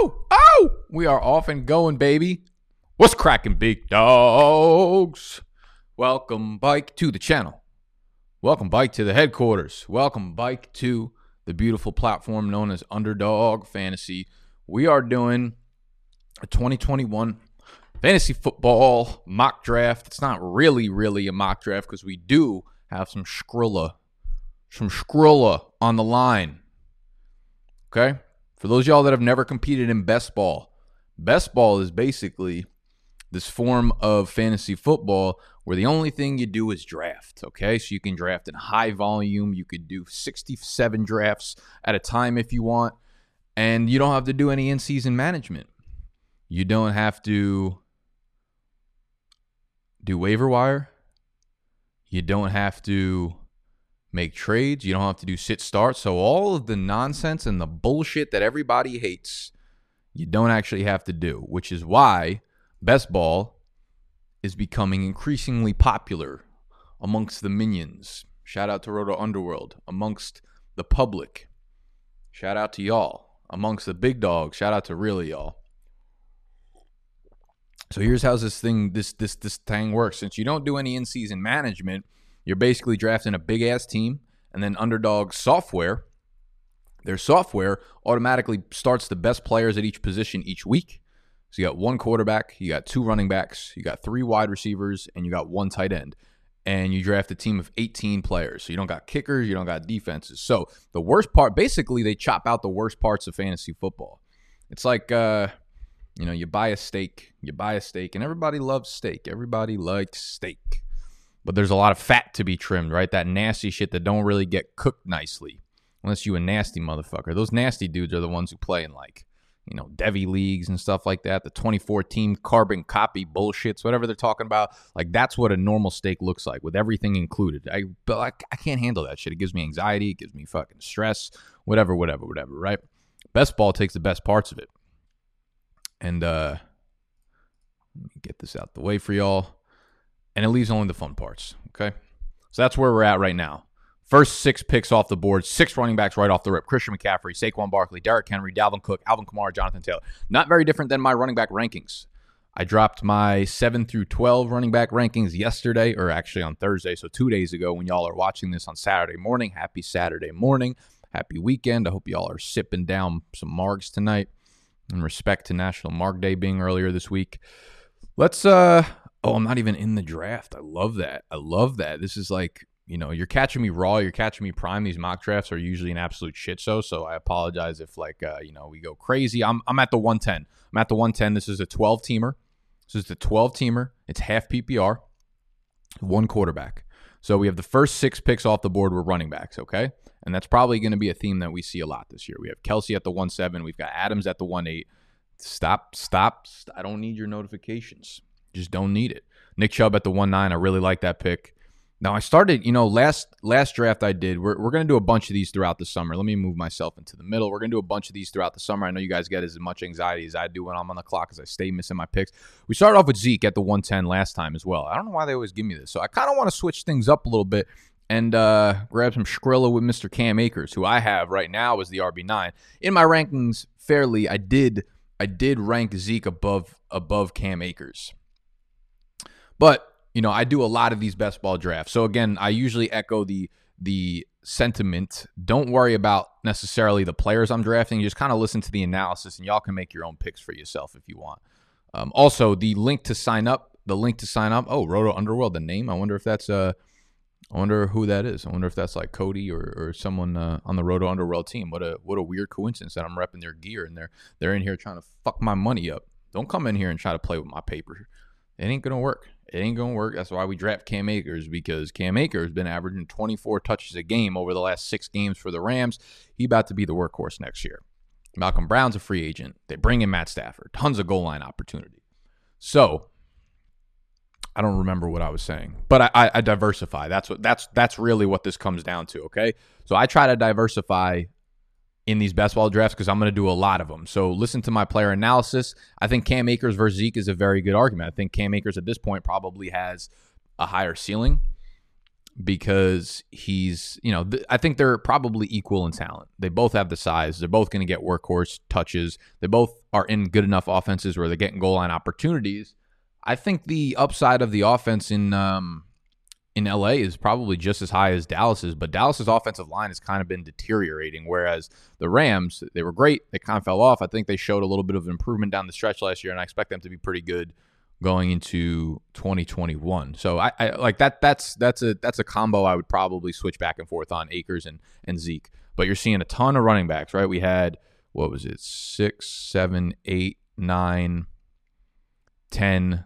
Oh, oh, we are off and going, baby. What's cracking, big dogs? Welcome, bike, to the channel. Welcome, bike, to the headquarters. Welcome, bike, to the beautiful platform known as Underdog Fantasy. We are doing a 2021 fantasy football mock draft. It's not really, really a mock draft because we do have some Skrilla, some Skrilla on the line. Okay? For those y'all that have never competed in best ball, best ball is basically this form of fantasy football where the only thing you do is draft. Okay, so you can draft in high volume. You could do 67 drafts at a time if you want, and you don't have to do any in season management. You don't have to do waiver wire. You don't have to make trades. You don't have to do sit start. So all of the nonsense and the bullshit that everybody hates, you don't actually have to do, which is why best ball is becoming increasingly popular amongst the minions. Shout out to Roto Underworld, amongst the public. Shout out to y'all. Amongst the big dogs. Shout out to really y'all. So here's how this thing this this this thing works. Since you don't do any in-season management, you're basically drafting a big ass team, and then underdog software, their software automatically starts the best players at each position each week. So you got one quarterback, you got two running backs, you got three wide receivers, and you got one tight end. And you draft a team of 18 players. So you don't got kickers, you don't got defenses. So the worst part, basically, they chop out the worst parts of fantasy football. It's like, uh, you know, you buy a steak, you buy a steak, and everybody loves steak. Everybody likes steak but there's a lot of fat to be trimmed, right? That nasty shit that don't really get cooked nicely, unless you a nasty motherfucker. Those nasty dudes are the ones who play in like, you know, Devy leagues and stuff like that. The 24 team carbon copy bullshits, whatever they're talking about. Like that's what a normal steak looks like with everything included. I but I, I can't handle that shit. It gives me anxiety. It gives me fucking stress. Whatever, whatever, whatever. Right? Best ball takes the best parts of it. And uh, let me get this out the way for y'all and it leaves only the fun parts. Okay. So that's where we're at right now. First six picks off the board, six running backs right off the rip. Christian McCaffrey, Saquon Barkley, Derrick Henry, Dalvin Cook, Alvin Kamara, Jonathan Taylor. Not very different than my running back rankings. I dropped my 7 through 12 running back rankings yesterday, or actually on Thursday, so two days ago when y'all are watching this on Saturday morning. Happy Saturday morning. Happy weekend. I hope y'all are sipping down some margs tonight in respect to National Marg Day being earlier this week. Let's uh oh, I'm not even in the draft. I love that. I love that. This is like, you know, you're catching me raw, you're catching me prime. These mock drafts are usually an absolute shit show. So I apologize if like uh, you know, we go crazy. I'm I'm at the 110. I'm at the 110. This is a 12 teamer. This is the 12 teamer. It's half PPR, one quarterback. So we have the first six picks off the board were running backs, okay? And that's probably going to be a theme that we see a lot this year. We have Kelce at the 1 7. We've got Adams at the 1 8. Stop, stop. I don't need your notifications. Just don't need it. Nick Chubb at the one nine. I really like that pick. Now I started, you know, last last draft I did. We're, we're gonna do a bunch of these throughout the summer. Let me move myself into the middle. We're gonna do a bunch of these throughout the summer. I know you guys get as much anxiety as I do when I'm on the clock as I stay missing my picks. We started off with Zeke at the 110 last time as well. I don't know why they always give me this. So I kind of want to switch things up a little bit and uh, grab some Skrilla with Mr. Cam Akers, who I have right now as the RB9. In my rankings, fairly, I did I did rank Zeke above above Cam Akers. But you know, I do a lot of these best ball drafts. So again, I usually echo the the sentiment. Don't worry about necessarily the players I'm drafting. You just kind of listen to the analysis, and y'all can make your own picks for yourself if you want. Um, also, the link to sign up. The link to sign up. Oh, Roto Underworld, the name. I wonder if that's uh I wonder who that is. I wonder if that's like Cody or, or someone uh, on the Roto Underworld team. What a what a weird coincidence that I'm repping their gear and they're they're in here trying to fuck my money up. Don't come in here and try to play with my paper. It ain't gonna work. It ain't gonna work. That's why we draft Cam Akers because Cam Akers has been averaging 24 touches a game over the last six games for the Rams. He about to be the workhorse next year. Malcolm Brown's a free agent. They bring in Matt Stafford. Tons of goal line opportunity. So I don't remember what I was saying, but I, I, I diversify. That's what that's that's really what this comes down to. Okay, so I try to diversify in these best ball drafts because I'm going to do a lot of them. So listen to my player analysis. I think Cam Akers versus Zeke is a very good argument. I think Cam Akers at this point probably has a higher ceiling. because he's, you know, th- I think they're probably equal in talent. They both have the size. They're both going to get workhorse touches. They both are in good enough offenses where they're getting goal line opportunities. I think the upside of the offense in um, in LA is probably just as high as Dallas's, but Dallas's offensive line has kind of been deteriorating. Whereas the Rams, they were great, they kind of fell off. I think they showed a little bit of improvement down the stretch last year, and I expect them to be pretty good going into 2021. So I, I like that. That's that's a that's a combo I would probably switch back and forth on Akers and and Zeke. But you're seeing a ton of running backs, right? We had what was it, six, seven, eight, nine, ten,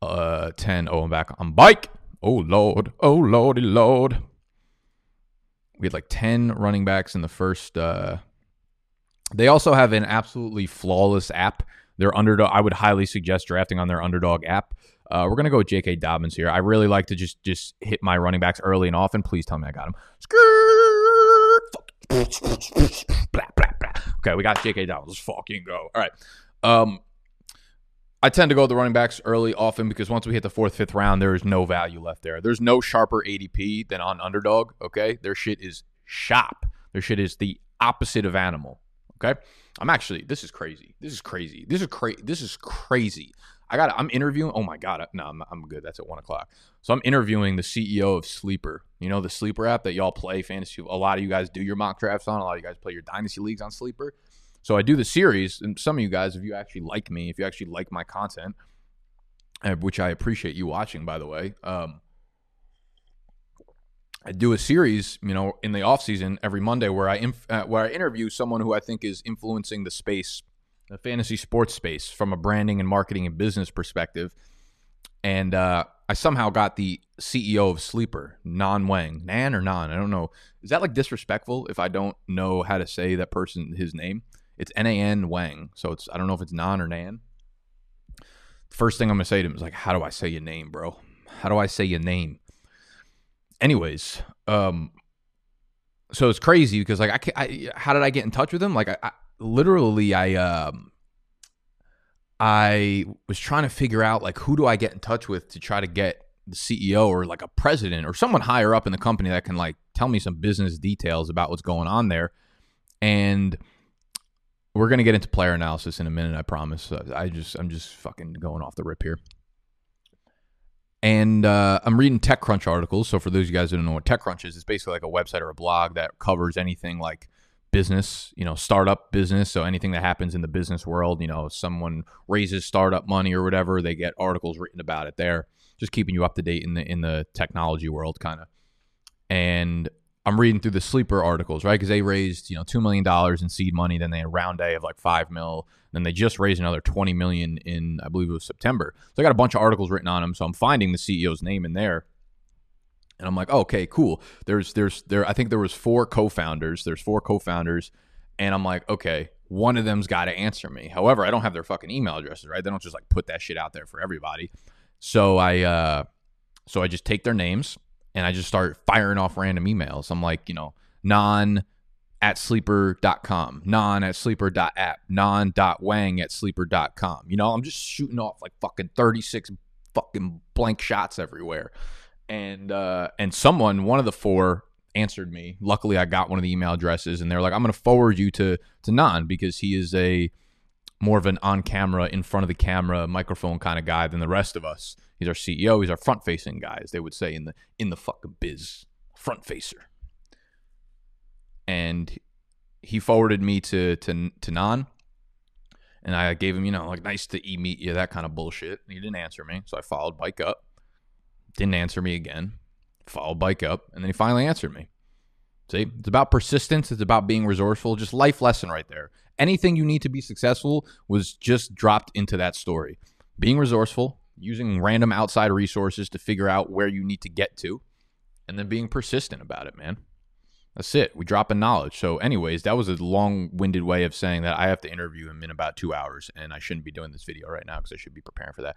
uh, ten. Oh, I'm back on bike. Oh Lord, oh Lordy Lord. We had like ten running backs in the first. uh They also have an absolutely flawless app their underdog. I would highly suggest drafting on their underdog app. Uh, we're gonna go with J.K. Dobbins here. I really like to just just hit my running backs early and often. Please tell me I got him. Okay, we got J.K. Dobbins. Let's fucking go. All right. Um, I tend to go the running backs early often because once we hit the fourth, fifth round, there is no value left there. There's no sharper ADP than on underdog. Okay, their shit is shop. Their shit is the opposite of animal. Okay. I'm actually this is crazy. This is crazy. This is crazy. This is crazy. I got. I'm interviewing. Oh my god. No, I'm, I'm good. That's at one o'clock. So I'm interviewing the CEO of Sleeper. You know the Sleeper app that y'all play fantasy. A lot of you guys do your mock drafts on. A lot of you guys play your dynasty leagues on Sleeper. So I do the series, and some of you guys, if you actually like me, if you actually like my content, uh, which I appreciate you watching, by the way. Um, I do a series, you know, in the off season every Monday where I inf- uh, where I interview someone who I think is influencing the space, the fantasy sports space, from a branding and marketing and business perspective. And uh, I somehow got the CEO of Sleeper, Nan Wang, Nan or Nan, I don't know. Is that like disrespectful if I don't know how to say that person his name? It's N A N Wang, so it's I don't know if it's Nan or Nan. First thing I'm gonna say to him is like, "How do I say your name, bro? How do I say your name?" anyways, um, so it's crazy because like I, can, I how did I get in touch with him? Like I, I literally I um I was trying to figure out like who do I get in touch with to try to get the CEO or like a president or someone higher up in the company that can like tell me some business details about what's going on there. And we're gonna get into player analysis in a minute, I promise. I just I'm just fucking going off the rip here. And uh, I'm reading TechCrunch articles. So for those of you guys who don't know what TechCrunch is, it's basically like a website or a blog that covers anything like business, you know, startup business. So anything that happens in the business world, you know, someone raises startup money or whatever, they get articles written about it there. Just keeping you up to date in the in the technology world, kind of. And I'm reading through the sleeper articles, right? Because they raised, you know, two million dollars in seed money, then they had a round day of like five mil, then they just raised another twenty million in, I believe it was September. So I got a bunch of articles written on them. So I'm finding the CEO's name in there, and I'm like, oh, okay, cool. There's, there's, there. I think there was four co-founders. There's four co-founders, and I'm like, okay, one of them's got to answer me. However, I don't have their fucking email addresses, right? They don't just like put that shit out there for everybody. So I, uh, so I just take their names and I just start firing off random emails. I'm like, you know, non at sleeper.com, non at sleeper.app, non dot wang at sleeper.com. You know, I'm just shooting off like fucking 36 fucking blank shots everywhere. And uh and someone, one of the four answered me. Luckily I got one of the email addresses and they're like, I'm gonna forward you to to Non because he is a more of an on camera, in front of the camera, microphone kind of guy than the rest of us. He's our CEO. He's our front facing guy, as they would say in the in the fucking biz, front facer. And he forwarded me to to to Nan, and I gave him, you know, like nice to e meet you, that kind of bullshit. And he didn't answer me, so I followed bike up. Didn't answer me again. Followed bike up, and then he finally answered me. See, it's about persistence. It's about being resourceful. Just life lesson right there. Anything you need to be successful was just dropped into that story. Being resourceful, using random outside resources to figure out where you need to get to, and then being persistent about it, man. That's it. We drop in knowledge. So, anyways, that was a long winded way of saying that I have to interview him in about two hours, and I shouldn't be doing this video right now because I should be preparing for that.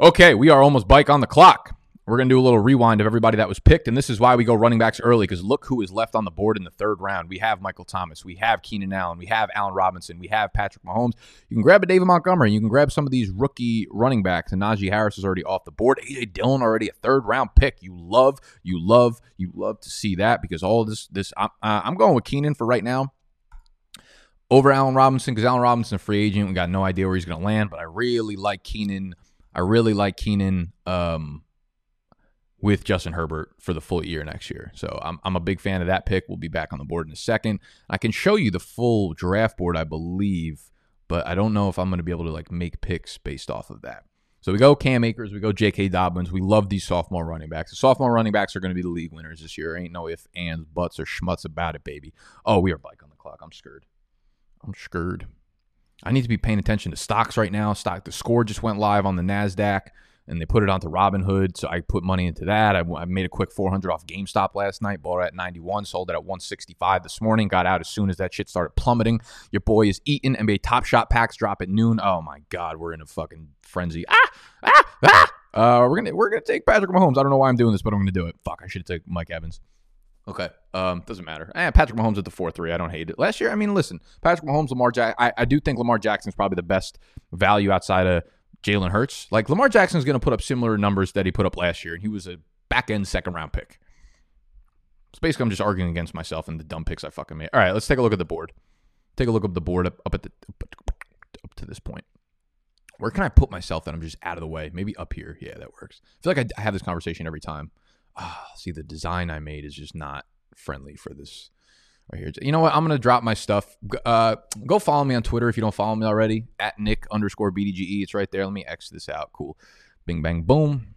Okay, we are almost bike on the clock. We're going to do a little rewind of everybody that was picked. And this is why we go running backs early because look who is left on the board in the third round. We have Michael Thomas. We have Keenan Allen. We have Allen Robinson. We have Patrick Mahomes. You can grab a David Montgomery. You can grab some of these rookie running backs. And Najee Harris is already off the board. A.J. Dillon already a third round pick. You love, you love, you love to see that because all this, this, I'm, uh, I'm going with Keenan for right now over Allen Robinson because Allen Robinson, free agent. We got no idea where he's going to land, but I really like Keenan. I really like Keenan. Um, with Justin Herbert for the full year next year. So I'm, I'm a big fan of that pick. We'll be back on the board in a second. I can show you the full draft board, I believe, but I don't know if I'm going to be able to like make picks based off of that. So we go Cam Akers, we go J.K. Dobbins. We love these sophomore running backs. The sophomore running backs are going to be the league winners this year. Ain't no if, ands, buts, or schmutz about it, baby. Oh, we are bike on the clock. I'm scared. I'm scared. I need to be paying attention to stocks right now. Stock the score just went live on the Nasdaq and they put it onto Robinhood. So I put money into that. I, I, made a quick 400 off GameStop last night, bought it at 91, sold it at 165 this morning, got out as soon as that shit started plummeting. Your boy is eating NBA Top Shot packs drop at noon. Oh my God, we're in a fucking frenzy. Ah, ah, ah. Uh, we're gonna we're gonna take Patrick Mahomes. I don't know why I'm doing this, but I'm gonna do it. Fuck, I should have taken Mike Evans. Okay. Um, doesn't matter. Eh, Patrick Mahomes at the four three. I don't hate it. Last year, I mean, listen, Patrick Mahomes, Lamar Jack. I, I do think Lamar Jackson's probably the best value outside of Jalen Hurts. Like Lamar Jackson is going to put up similar numbers that he put up last year, and he was a back end second round pick. So basically, I'm just arguing against myself and the dumb picks I fucking made. All right, let's take a look at the board. Take a look at the board up, up at the up to this point. Where can I put myself that I'm just out of the way? Maybe up here. Yeah, that works. I feel like I, have this conversation every time. Ah, see, the design I made is just not friendly for this right here. You know what? I'm gonna drop my stuff. Uh, go follow me on Twitter if you don't follow me already at Nick underscore BDGE. It's right there. Let me X this out. Cool. Bing bang boom.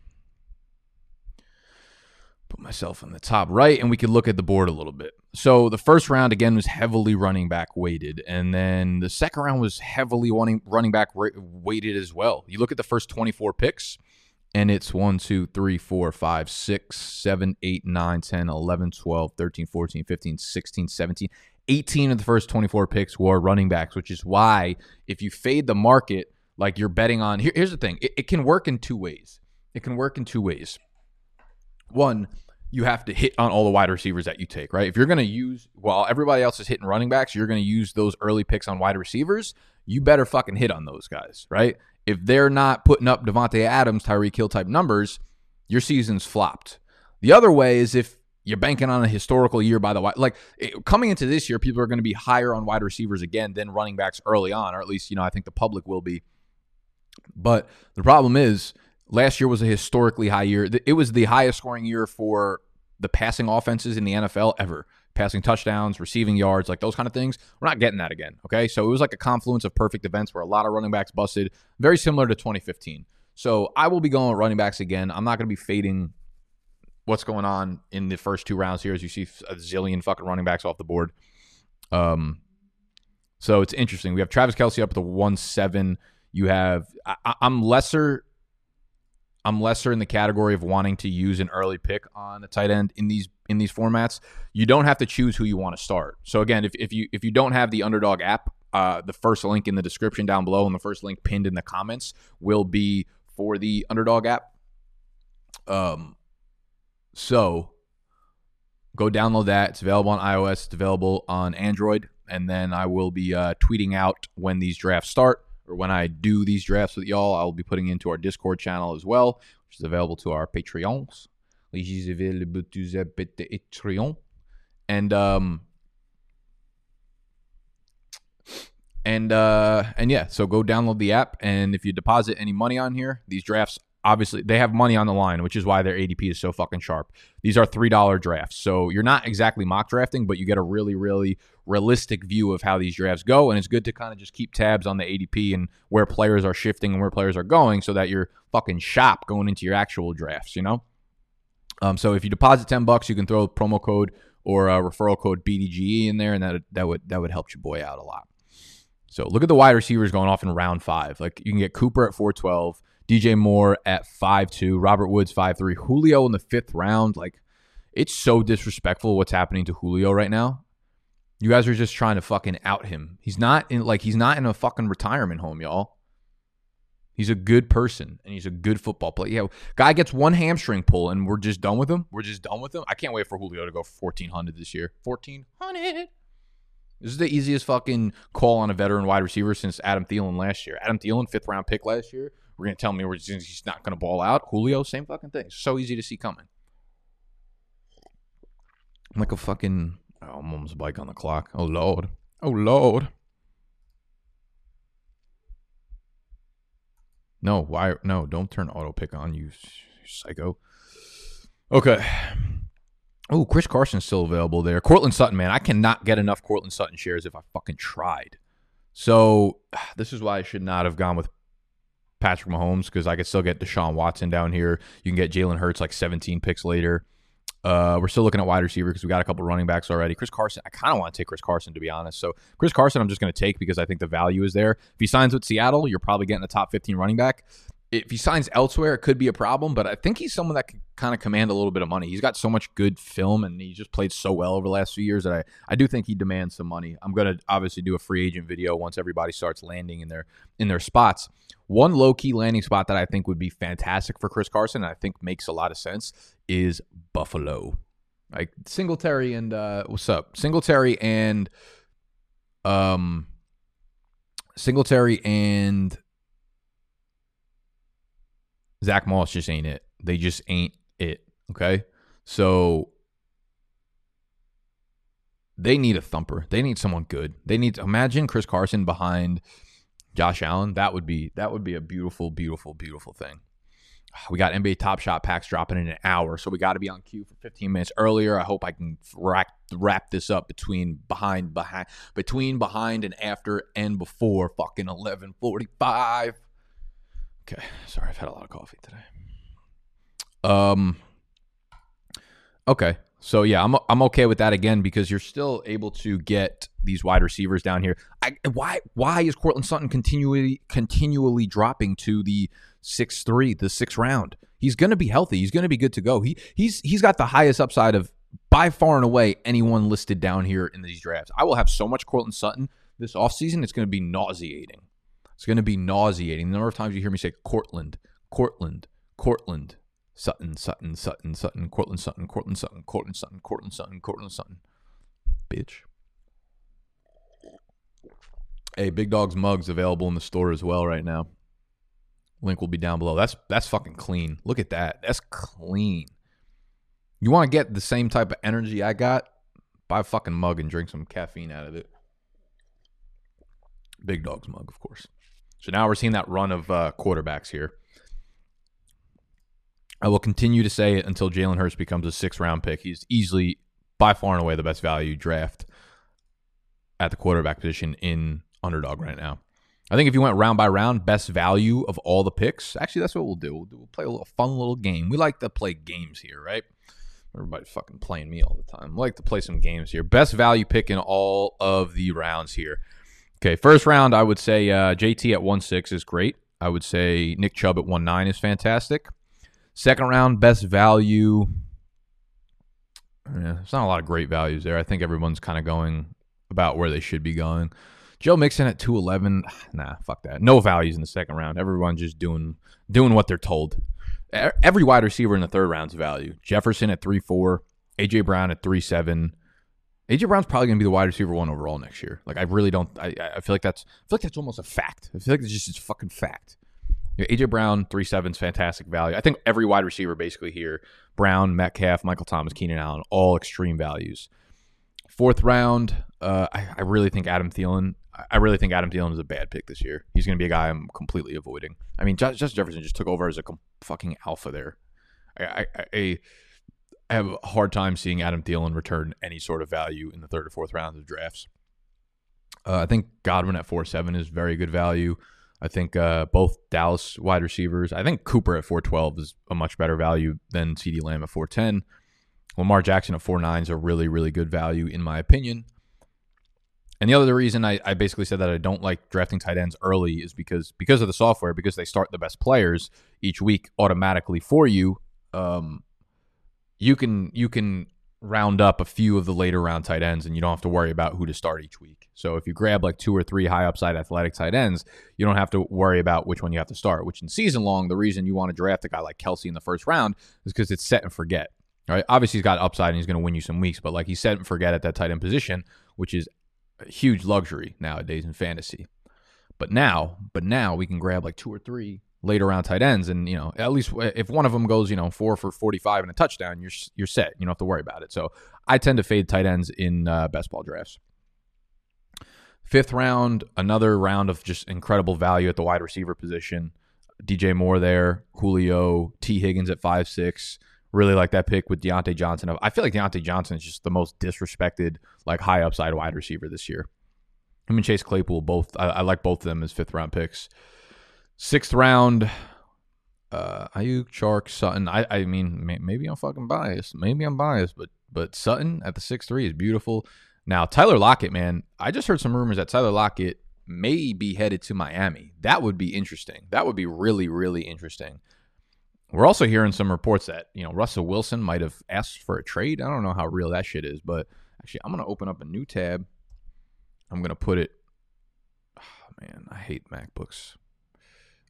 Put myself in the top right, and we could look at the board a little bit. So the first round again was heavily running back weighted, and then the second round was heavily running running back weighted as well. You look at the first 24 picks and it's 1, 2, 3, 4, 5, 6, 7, 8, 9, 10, 11, 12, 13, 14, 15, 16, 17. 18 of the first 24 picks were running backs, which is why if you fade the market, like you're betting on, here, here's the thing it, it can work in two ways. It can work in two ways. One, you have to hit on all the wide receivers that you take, right? If you're going to use, while everybody else is hitting running backs, you're going to use those early picks on wide receivers, you better fucking hit on those guys, right? If they're not putting up Davante Adams, Tyreek Hill type numbers, your season's flopped. The other way is if you're banking on a historical year by the wide, like it, coming into this year, people are going to be higher on wide receivers again than running backs early on, or at least you know I think the public will be. But the problem is, last year was a historically high year. It was the highest scoring year for the passing offenses in the NFL ever passing touchdowns, receiving yards, like those kind of things. We're not getting that again. Okay. So it was like a confluence of perfect events where a lot of running backs busted, very similar to 2015. So I will be going with running backs again. I'm not going to be fading what's going on in the first two rounds here as you see a zillion fucking running backs off the board. Um, so it's interesting. We have Travis Kelce up at the one seven. You have I, I'm lesser I'm lesser in the category of wanting to use an early pick on a tight end in these in these formats. You don't have to choose who you want to start. So again, if, if you if you don't have the underdog app, uh, the first link in the description down below and the first link pinned in the comments will be for the underdog app. Um so go download that. It's available on iOS, it's available on Android, and then I will be uh, tweeting out when these drafts start or when I do these drafts with y'all, I'll be putting into our Discord channel as well, which is available to our Patreons. And um and uh and yeah, so go download the app and if you deposit any money on here, these drafts obviously they have money on the line, which is why their ADP is so fucking sharp. These are three dollar drafts, so you're not exactly mock drafting, but you get a really, really realistic view of how these drafts go, and it's good to kind of just keep tabs on the ADP and where players are shifting and where players are going, so that you're fucking shop going into your actual drafts. You know. Um, so if you deposit ten bucks, you can throw promo code or a referral code BDGE in there, and that that would that would help your boy out a lot. So look at the wide receivers going off in round five. Like you can get Cooper at four twelve. DJ Moore at five two, Robert Woods five three, Julio in the fifth round. Like, it's so disrespectful what's happening to Julio right now. You guys are just trying to fucking out him. He's not in like he's not in a fucking retirement home, y'all. He's a good person and he's a good football player. Yeah, guy gets one hamstring pull and we're just done with him. We're just done with him. I can't wait for Julio to go 1400 this year. 1400. This is the easiest fucking call on a veteran wide receiver since Adam Thielen last year. Adam Thielen, fifth round pick last year. We're gonna tell me we're just, he's not gonna ball out. Julio, same fucking thing. So easy to see coming. I'm like a fucking. Oh, I'm almost bike on the clock. Oh lord. Oh lord. No, why? No, don't turn auto pick on you, psycho. Okay. Oh, Chris Carson's still available there. Courtland Sutton, man, I cannot get enough Courtland Sutton shares if I fucking tried. So this is why I should not have gone with Patrick Mahomes because I could still get Deshaun Watson down here. You can get Jalen Hurts like 17 picks later. Uh, we're still looking at wide receiver because we got a couple running backs already. Chris Carson, I kind of want to take Chris Carson to be honest. So Chris Carson, I'm just going to take because I think the value is there. If he signs with Seattle, you're probably getting a top 15 running back if he signs elsewhere, it could be a problem, but I think he's someone that can kind of command a little bit of money. He's got so much good film and he just played so well over the last few years that I, I do think he demands some money. I'm going to obviously do a free agent video once everybody starts landing in their in their spots. One low key landing spot that I think would be fantastic for Chris Carson, and I think makes a lot of sense, is Buffalo. Like Singletary and uh, what's up? Singletary and um Singletary and Zach Moss just ain't it. They just ain't it. Okay. So they need a thumper. They need someone good. They need imagine Chris Carson behind Josh Allen. That would be that would be a beautiful, beautiful, beautiful thing. We got NBA Top Shot packs dropping in an hour, so we got to be on cue for 15 minutes earlier. I hope I can wrap, wrap this up between behind behind between behind and after and before fucking 11:45. Okay, sorry, I've had a lot of coffee today. Um. Okay, so yeah, I'm I'm okay with that again because you're still able to get these wide receivers down here. I, why why is Courtland Sutton continually continually dropping to the six three, the sixth round? He's going to be healthy. He's going to be good to go. He he's he's got the highest upside of by far and away anyone listed down here in these drafts. I will have so much Courtland Sutton this offseason, it's going to be nauseating. It's going to be nauseating. The number of times you hear me say Courtland, Courtland, Courtland, Sutton, Sutton, Sutton, Sutton, Courtland, Sutton, Courtland, Sutton, Courtland, Sutton, Courtland, Sutton, Courtland, Sutton. Bitch. Hey, Big Dog's mugs available in the store as well right now. Link will be down below. That's that's fucking clean. Look at that. That's clean. You want to get the same type of energy I got? Buy a fucking mug and drink some caffeine out of it. Big Dog's mug, of course. So now we're seeing that run of uh, quarterbacks here. I will continue to say it until Jalen Hurts becomes a six round pick. He's easily, by far and away, the best value draft at the quarterback position in underdog right now. I think if you went round by round, best value of all the picks. Actually, that's what we'll do. We'll, do, we'll play a little fun little game. We like to play games here, right? Everybody's fucking playing me all the time. We like to play some games here. Best value pick in all of the rounds here. Okay, first round, I would say uh, JT at one six is great. I would say Nick Chubb at one nine is fantastic. Second round, best value. Yeah, it's not a lot of great values there. I think everyone's kind of going about where they should be going. Joe Mixon at two eleven. Nah, fuck that. No values in the second round. Everyone's just doing doing what they're told. Every wide receiver in the third round's value. Jefferson at three four. AJ Brown at three seven. AJ Brown's probably going to be the wide receiver one overall next year. Like I really don't. I, I feel like that's. I feel like that's almost a fact. I feel like it's just a fucking fact. You know, AJ Brown three sevens fantastic value. I think every wide receiver basically here: Brown, Metcalf, Michael Thomas, Keenan Allen, all extreme values. Fourth round, uh, I, I really think Adam Thielen. I really think Adam Thielen is a bad pick this year. He's going to be a guy I'm completely avoiding. I mean, Justin Jefferson just took over as a fucking alpha there. I, I, I I have a hard time seeing Adam Thielen return any sort of value in the third or fourth rounds of drafts. Uh, I think Godwin at four seven is very good value. I think uh, both Dallas wide receivers. I think Cooper at four twelve is a much better value than CeeDee Lamb at four ten. Lamar Jackson at four nine is a really really good value in my opinion. And the other reason I, I basically said that I don't like drafting tight ends early is because because of the software because they start the best players each week automatically for you. Um, you can you can round up a few of the later round tight ends and you don't have to worry about who to start each week. So if you grab like two or three high upside athletic tight ends, you don't have to worry about which one you have to start, which in season long, the reason you want to draft a guy like Kelce in the first round is because it's set and forget. Right? Obviously he's got upside and he's going to win you some weeks, but like he's set and forget at that tight end position, which is a huge luxury nowadays in fantasy. But now, but now we can grab like two or three later round tight ends, and you know at least if one of them goes, you know, four for forty five and a touchdown, you're you're set. You don't have to worry about it. So I tend to fade tight ends in uh, best ball drafts. Fifth round, another round of just incredible value at the wide receiver position. DJ Moore there, Julio, Tee Higgins at five six. Really like that pick with Diontae Johnson. I feel like Diontae Johnson is just the most disrespected, like high upside wide receiver this year. Him and Chase Claypool both. I, I like both of them as fifth round picks. Sixth round, uh, Aiyuk, Chark, Sutton. I, I mean, may, maybe I'm fucking biased. Maybe I'm biased, but but Sutton at the six three is beautiful. Now Tyler Lockett, man, I just heard some rumors that Tyler Lockett may be headed to Miami. That would be interesting. That would be really really interesting. We're also hearing some reports that you know Russell Wilson might have asked for a trade. I don't know how real that shit is, but actually, I'm gonna open up a new tab. I'm gonna put it. Oh, man, I hate MacBooks.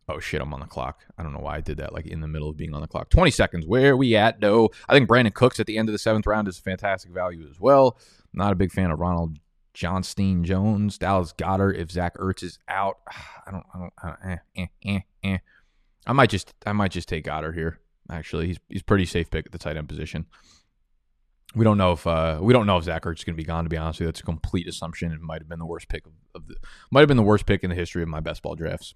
Oh shit, I'm on the clock. I don't know why I did that, like in the middle of being on the clock. 20 seconds. Where are we at? No. I think Brandin Cooks at the end of the seventh round is a fantastic value as well. Not a big fan of Ronald Johnstein Jones, Dallas Goedert. If Zach Ertz is out, I don't, I don't, I don't eh, eh, eh, eh. I might just, I might just take Goedert here. Actually, he's he's pretty safe pick at the tight end position. We don't know if uh, we don't know if Zach Ertz is going to be gone. To be honest with you, that's a complete assumption. It might have been the worst pick of, of the, might have been the worst pick in the history of my best ball drafts.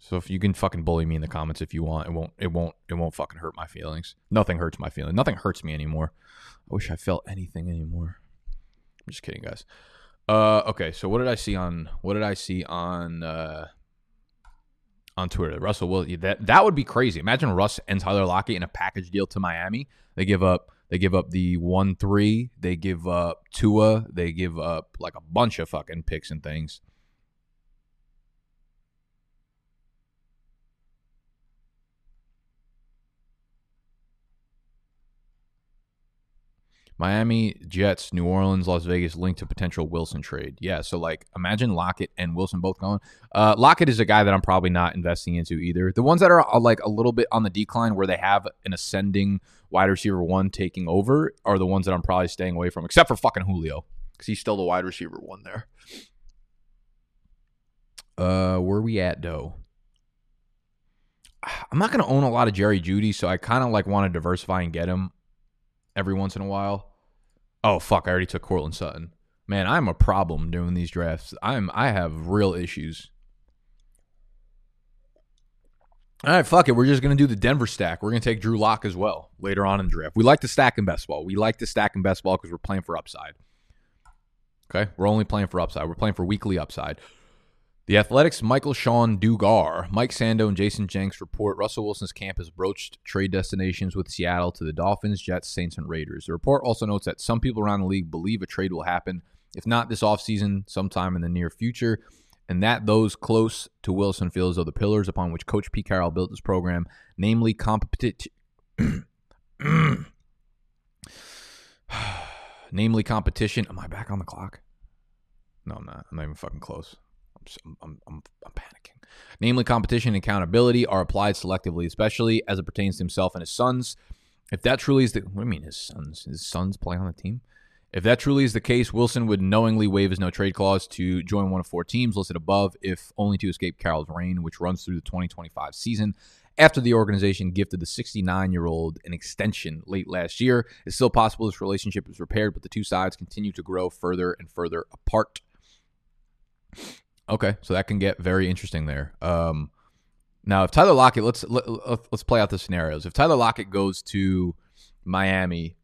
So if you can fucking bully me in the comments if you want, it won't it won't it won't fucking hurt my feelings. Nothing hurts my feelings. Nothing hurts me anymore. I wish I felt anything anymore. I'm just kidding, guys. Uh okay, so what did I see on what did I see on uh on Twitter? Russell Will that that would be crazy. Imagine Russ and Tyler Lockett in a package deal to Miami. They give up they give up the one three, they give up Tua, they give up like a bunch of fucking picks and things. Miami, Jets, New Orleans, Las Vegas linked to potential Wilson trade. Yeah, so like imagine Lockett and Wilson both going. Uh, Lockett is a guy that I'm probably not investing into either. The ones that are uh, like a little bit on the decline where they have an ascending wide receiver one taking over are the ones that I'm probably staying away from, except for fucking Julio because he's still the wide receiver one there. Uh, where we at though? I'm not going to own a lot of Jerry Jeudy, so I kind of like want to diversify and get him every once in a while. Oh fuck! I already took Courtland Sutton. Man, I'm a problem doing these drafts. I'm I have real issues. All right, fuck it. We're just gonna do the Denver stack. We're gonna take Drew Lock as well later on in the draft. We like to stack in best ball. We like to stack in best ball because we're playing for upside. Okay, we're only playing for upside. We're playing for weekly upside. The Athletics' Michael-Shawn Dugar, Mike Sando, and Jayson Jenks report Russell Wilson's camp has broached trade destinations with Seattle to the Dolphins, Jets, Saints, and Raiders. The report also notes that some people around the league believe a trade will happen, if not this offseason, sometime in the near future, and that those close to Wilson feel as though the pillars upon which Coach Pete Carroll built his program, namely competition. namely competition. Am I back on the clock? No, I'm not. I'm not even fucking close. I'm, I'm, I'm, panicking. Namely, competition and accountability are applied selectively, especially as it pertains to himself and his sons. If that truly is the, what do you mean his sons? His sons play on the team? If that truly is the case, Wilson would knowingly waive his no trade clause to join one of four teams listed above, if only to escape Carroll's reign, which runs through the 2025 season. After the organization gifted the 69 year old an extension late last year, it's still possible this relationship is repaired, but the two sides continue to grow further and further apart. Okay, so that can get very interesting there. Um, now, if Tyler Lockett, let's let, us let us play out the scenarios. If Tyler Lockett goes to Miami,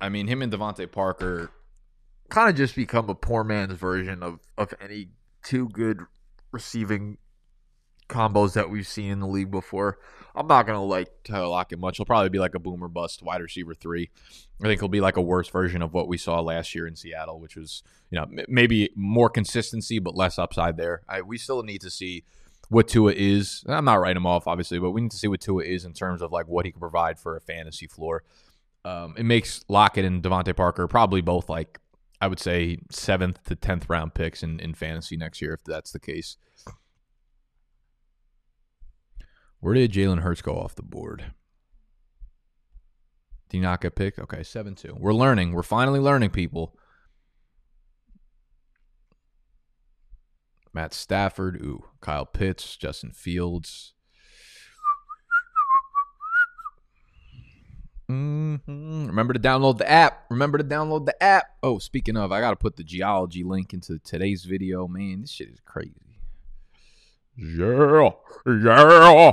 I mean, him and DeVante Parker kind of just become a poor man's version of of any two good receiving combos that we've seen in the league before. I'm not gonna like Tyler Lockett much. He'll probably be like a boomer bust wide receiver three. I think he'll be like a worse version of what we saw last year in Seattle, which was you know maybe more consistency but less upside there. I, we still need to see what Tua is. I'm not writing him off obviously, but we need to see what Tua is in terms of like what he can provide for a fantasy floor. Um, it makes Lockett and DeVante Parker probably both like I would say seventh to tenth round picks in, in fantasy next year if that's the case. Where did Jalen Hurts go off the board? Did he not get picked? Okay, 7 2. We're learning. We're finally learning, people. Matt Stafford. Ooh, Kyle Pitts, Justin Fields. Mm-hmm. Remember to download the app. Remember to download the app. Oh, speaking of, I got to put the geology link into today's video. Man, this shit is crazy. Yeah. Yeah.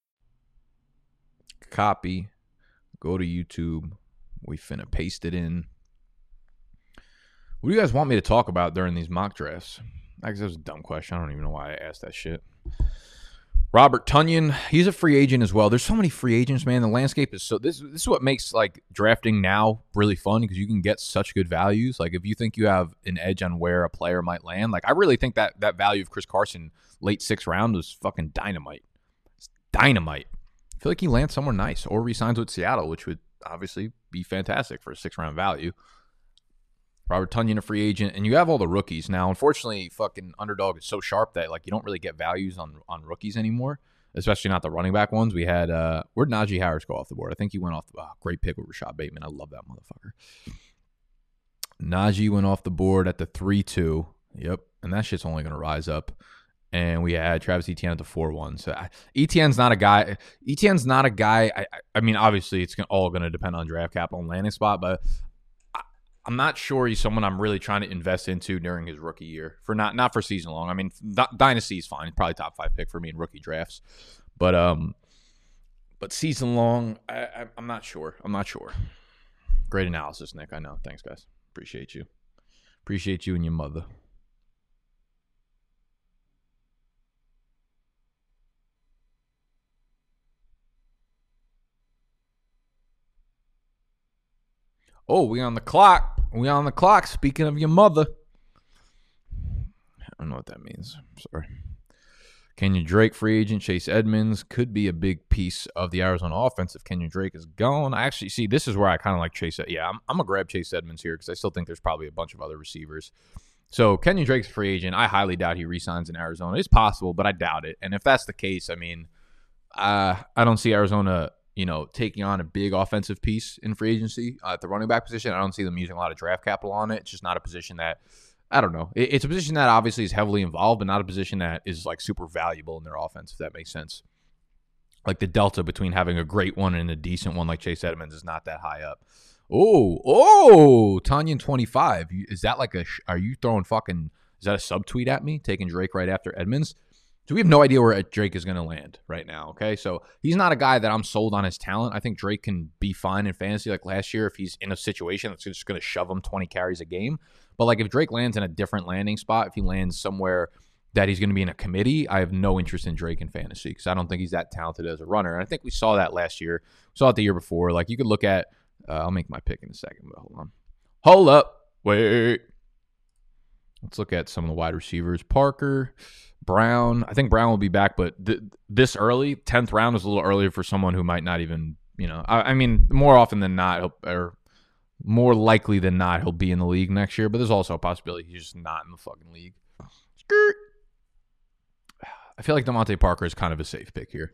copy, go to YouTube. We finna paste it in. What do you guys want me to talk about during these mock drafts? I guess that was a dumb question. I don't even know why I asked that shit. Robert Tonyan, he's a free agent as well. There's so many free agents, man. The landscape is so this this is what makes like drafting now really fun because you can get such good values. Like if you think you have an edge on where a player might land, like I really think that that value of Chris Carson late sixth round was fucking dynamite. It's dynamite feel like he lands somewhere nice or resigns with Seattle, which would obviously be fantastic for a six round value. Robert Tonyan, a free agent, and you have all the rookies now. Unfortunately, fucking underdog is so sharp that like you don't really get values on on rookies anymore, especially not the running back ones. We had uh where'd Najee Harris go off the board? I think he went off the oh, great pick with Rashod Bateman. I love that motherfucker. Najee went off the board at the three two. Yep, and that shit's only gonna rise up and we had Travis Etienne at the four one. So Etienne's not a guy. Etienne's not a guy. I, I mean, obviously, it's all going to depend on draft capital and landing spot, but I, am not sure he's someone I'm really trying to invest into during his rookie year for not not for season long. I mean, dynasty is fine. Probably top five pick for me in rookie drafts, but um, but season long, I, I, I'm not sure. I'm not sure. Great analysis, Nick. I know. Thanks, guys. Appreciate you. Appreciate you and your mother. Oh, we on the clock. We on the clock. Speaking of your mother. I don't know what that means. Sorry. Kenyon Drake, free agent. Chase Edmonds could be a big piece of the Arizona offense if Kenyon Drake is gone. I actually see this is where I kind of like Chase. Yeah, I'm, I'm going to grab Chase Edmonds here because I still think there's probably a bunch of other receivers. So Kenyon Drake's free agent. I highly doubt he resigns in Arizona. It's possible, but I doubt it. And if that's the case, I mean, uh, I don't see Arizona you know, taking on a big offensive piece in free agency uh, at the running back position. I don't see them using a lot of draft capital on it. It's just not a position that I don't know. it's a position that obviously is heavily involved, but not a position that is like super valuable in their offense, if that makes sense. Like the delta between having a great one and a decent one like Chase Edmonds is not that high up. Oh, oh, Tonyan 25. Is that like a, are you throwing fucking, is that a subtweet at me? Taking Drake right after Edmonds? So we have no idea where Drake is going to land right now. Okay, so he's not a guy that I'm sold on his talent. I think Drake can be fine in fantasy like last year if he's in a situation that's just going to shove him 20 carries a game. But like if Drake lands in a different landing spot, if he lands somewhere that he's going to be in a committee, I have no interest in Drake in fantasy because I don't think he's that talented as a runner. And I think we saw that last year. We saw it the year before. Like you could look at, uh, I'll make my pick in a second, but hold on. Hold up. Wait. Let's look at some of the wide receivers. Parker. Brown. I think Brown will be back, but th- this early, tenth round is a little earlier for someone who might not even, you know. I, I mean, more often than not, or more likely than not, he'll be in the league next year. But there's also a possibility he's just not in the fucking league. Skirt. I feel like DeVante Parker is kind of a safe pick here.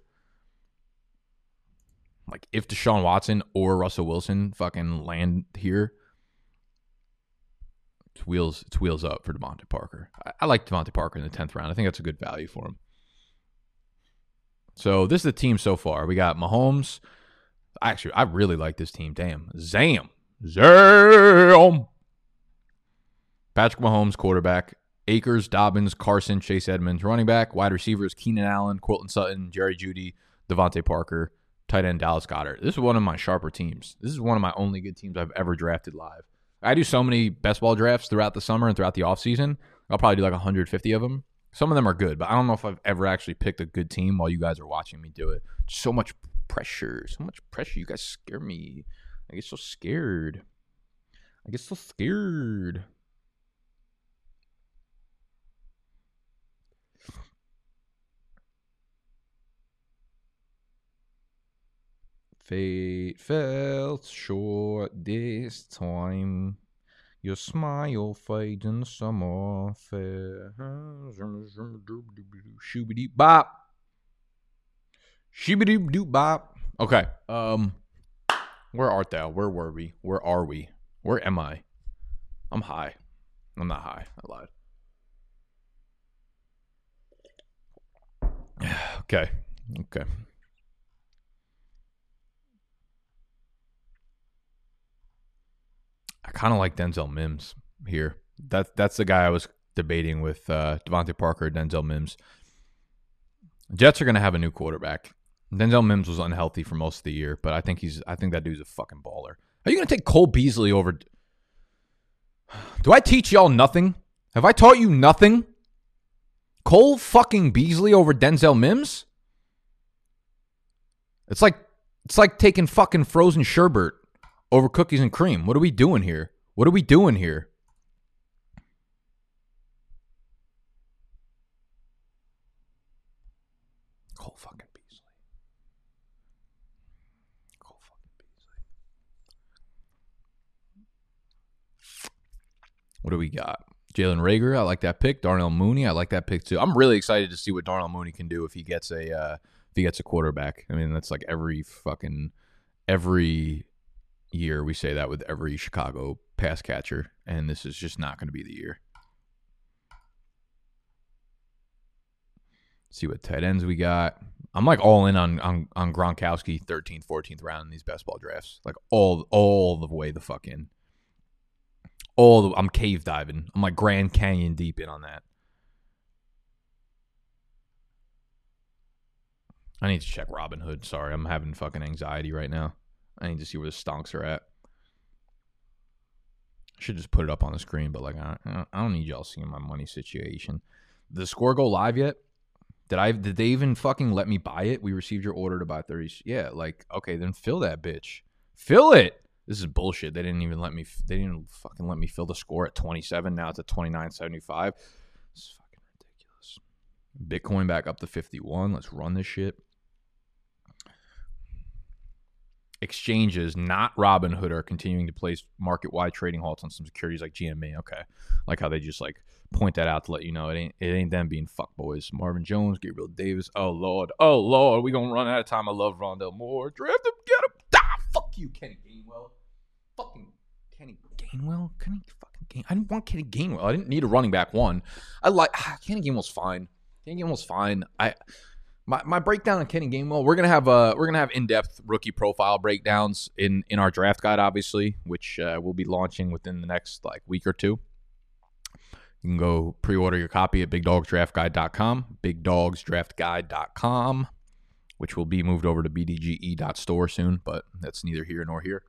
Like if Deshaun Watson or Russell Wilson fucking land here, wheels it's wheels up for DeVante Parker. I, I like DeVante Parker in the tenth round. I think that's a good value for him. So this is the team so far. We got Mahomes. Actually, I really like this team. Damn. Zam. Zam. Patrick Mahomes, quarterback. Akers, Dobbins, Carson, Chase Edmonds, running back. Wide receivers, Keenan Allen, Quilton Sutton, Jerry Jeudy, DeVante Parker, tight end Dallas Goedert. This is one of my sharper teams. This is one of my only good teams I've ever drafted live. I do so many best ball drafts throughout the summer and throughout the offseason. I'll probably do like 150 of them. Some of them are good, but I don't know if I've ever actually picked a good team while you guys are watching me do it. So much pressure. So much pressure. You guys scare me. I get so scared. I get so scared. Fate felt short this time. Your smile fades in the summer fair. Shoobity bop. Shoobity doop bop. Okay. Um, where art thou? Where were we? Where are we? Where am I? I'm high. I'm not high. I lied. okay. Okay. I kind of like Denzel Mims here. That's that's the guy I was debating with uh, DeVante Parker, Denzel Mims. Jets are going to have a new quarterback. Denzel Mims was unhealthy for most of the year, but I think he's I think that dude's a fucking baller. Are you going to take Cole Beasley over? Do I teach y'all nothing? Have I taught you nothing? Cole fucking Beasley over Denzel Mims? It's like it's like taking fucking frozen sherbet over cookies and cream. What are we doing here? What are we doing here? Cole fucking Beasley. Cole fucking Beasley. What do we got? Jalen Reagor, I like that pick. Darnell Mooney, I like that pick too. I'm really excited to see what Darnell Mooney can do if he gets a uh, if he gets a quarterback. I mean, that's like every fucking every year we say that with every Chicago pass catcher, and this is just not going to be the year. See what tight ends we got. I'm like all in on on, on Gronkowski 13th, 14th round in these best ball drafts. Like all all the way the fuck in. All the, I'm cave diving. I'm like Grand Canyon deep in on that. I need to check Robinhood. Sorry, I'm having fucking anxiety right now. I need to see where the stonks are at. I should just put it up on the screen, but like I, I don't need y'all seeing my money situation. The score go live yet? Did I? Did they even fucking let me buy it? We received your order to buy thirty. Yeah, like okay, then fill that bitch. Fill it. This is bullshit. They didn't even let me. They didn't fucking let me fill the score at twenty seven. Now it's at twenty nine seventy five. It's fucking ridiculous. Bitcoin back up to fifty one. Let's run this shit. Exchanges, not Robinhood, are continuing to place market wide trading halts on some securities like GME. Okay, like how they just like point that out to let you know it ain't it ain't them being fuck boys. Marvin Jones, Gabriel Davis. Oh lord, oh lord, we gonna run out of time. I love Rondale Moore. Draft him, get him. Ah, fuck you, Kenny Gainwell. Fucking Kenny Gainwell. Kenny fucking Gain. I didn't want Kenny Gainwell. I didn't need a running back one. I like ah, Kenny Gainwell's fine. Kenny Gainwell's fine. I my, my breakdown on Kenny Gainwell, we're gonna have uh we're gonna have in depth rookie profile breakdowns in in our draft guide, obviously, which uh, we'll be launching within the next like week or two. You can go pre-order your copy at bigdogsdraftguide.com, bigdogsdraftguide.com, which will be moved over to bdge.store soon, but that's neither here nor here.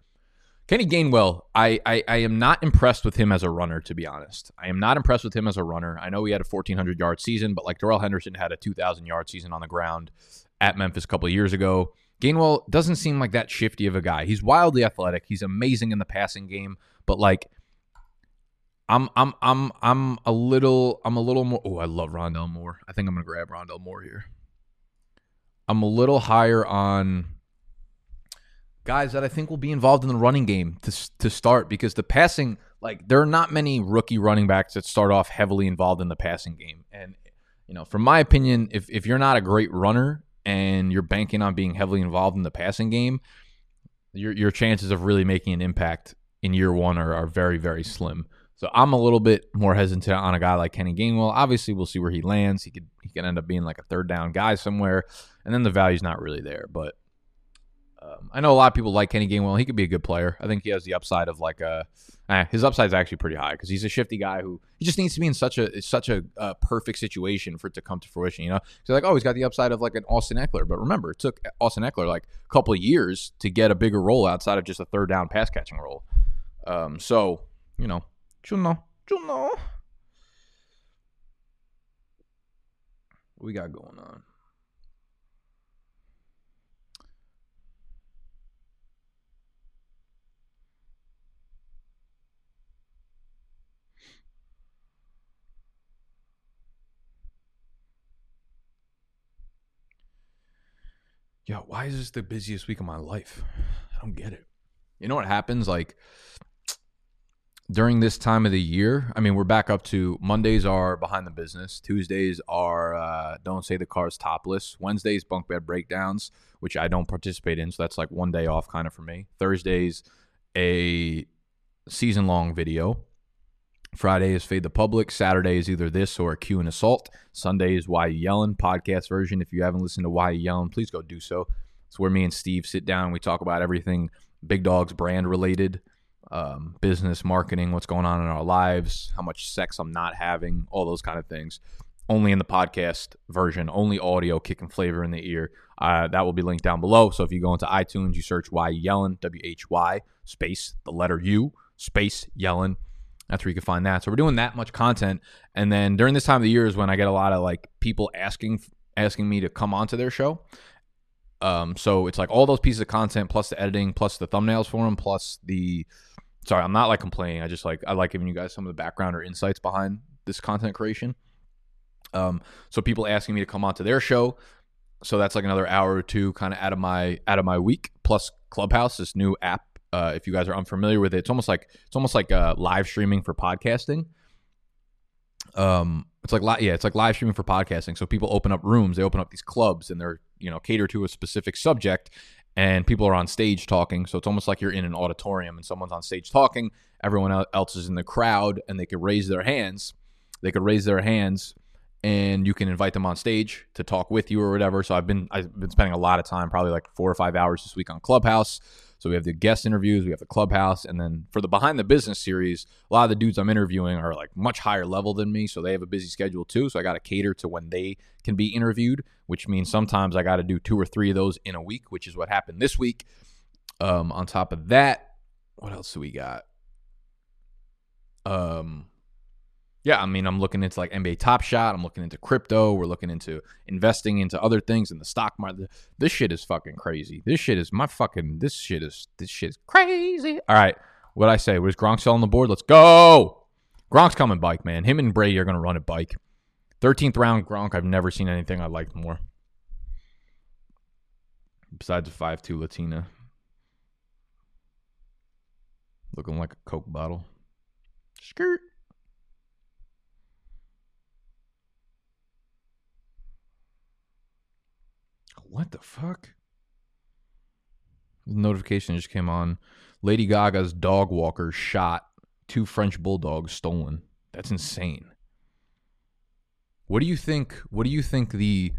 Kenny Gainwell, I, I, I am not impressed with him as a runner, to be honest. I am not impressed with him as a runner. I know he had a 1,400 yard season, but like Darrell Henderson had a 2,000 yard season on the ground at Memphis a couple years ago. Gainwell doesn't seem like that shifty of a guy. He's wildly athletic. He's amazing in the passing game, but like I'm I'm I'm I'm a little I'm a little more oh I love Rondale Moore. I think I'm gonna grab Rondale Moore here. I'm a little higher on guys that I think will be involved in the running game to to start because the passing like there are not many rookie running backs that start off heavily involved in the passing game and you know, from my opinion, if if you're not a great runner and you're banking on being heavily involved in the passing game, your your chances of really making an impact in year one are, are very very slim. So I'm a little bit more hesitant on a guy like Kenny Gainwell. Obviously, we'll see where he lands. He could he could end up being like a third down guy somewhere, and then the value's not really there. But um, I know a lot of people like Kenny Gainwell. He could be a good player. I think he has the upside of like a eh, his upside is actually pretty high because he's a shifty guy who he just needs to be in such a such a uh, perfect situation for it to come to fruition. You know, so like oh he's got the upside of like an Austin Ekeler, but remember it took Austin Ekeler like a couple years to get a bigger role outside of just a third down pass catching role. Um, so you know, you know, you know, what we got going on. Yeah, why is this the busiest week of my life? I don't get it. You know what happens? Like during this time of the year, I mean, we're back up to Mondays are behind the business, Tuesdays are uh, don't say the car's topless, Wednesdays bunk bed breakdowns, which I don't participate in, so that's like one day off kind of for me. Thursdays a season long video. Friday is Fade the Public. Saturday is either this or a Q and Assault. Sunday is Why You Yelling podcast version. If you haven't listened to Why You Yelling, please go do so. It's where me and Steve sit down and we talk about everything Big Dogs brand related, um, business, marketing, what's going on in our lives, how much sex I'm not having, all those kind of things. Only in the podcast version, only audio, kicking flavor in the ear. Uh, that will be linked down below. So if you go into iTunes, you search Why You Yelling, W H Y, space, the letter U, space, yelling that's where you can find that. So we're doing that much content, and then during this time of the year is when I get a lot of like people asking asking me to come onto their show. Um, so it's like all those pieces of content plus the editing plus the thumbnails for them plus the. Sorry, I'm not like complaining. I just like I like giving you guys some of the background or insights behind this content creation. Um, so people asking me to come onto their show, so that's like another hour or two kind of out of my out of my week plus Clubhouse, this new app uh, if you guys are unfamiliar with it, it's almost like it's almost like uh, live streaming for podcasting. Um, it's like li- yeah, it's like live streaming for podcasting. So people open up rooms, they open up these clubs, and they're you know cater to a specific subject, and people are on stage talking. So it's almost like you're in an auditorium and someone's on stage talking. Everyone else is in the crowd, and they could raise their hands. They could raise their hands and you can invite them on stage to talk with you or whatever. So I've been I've been spending a lot of time, probably like four or five hours this week on Clubhouse. So we have the guest interviews, we have the clubhouse, and then for the behind the business series, a lot of the dudes I'm interviewing are like much higher level than me, so they have a busy schedule too. So I got to cater to when they can be interviewed, which means sometimes I got to do two or three of those in a week, which is what happened this week. Um, on top of that, what else do we got? Um, yeah, I mean, I'm looking into like NBA Top Shot. I'm looking into crypto. We're looking into investing into other things in the stock market. This shit is fucking crazy. This shit is my fucking. This shit is this shit is crazy. All right, what I say? Was Gronk selling the board? Let's go. Gronk's coming bike, man. Him and Brady are gonna run it bike. 13th round Gronk. I've never seen anything I liked more. Besides a five-two Latina, looking like a Coke bottle. Skirt. What the fuck? Notification just came on. Lady Gaga's dog walker shot. Two French bulldogs stolen. That's insane. What do you think? What do you think the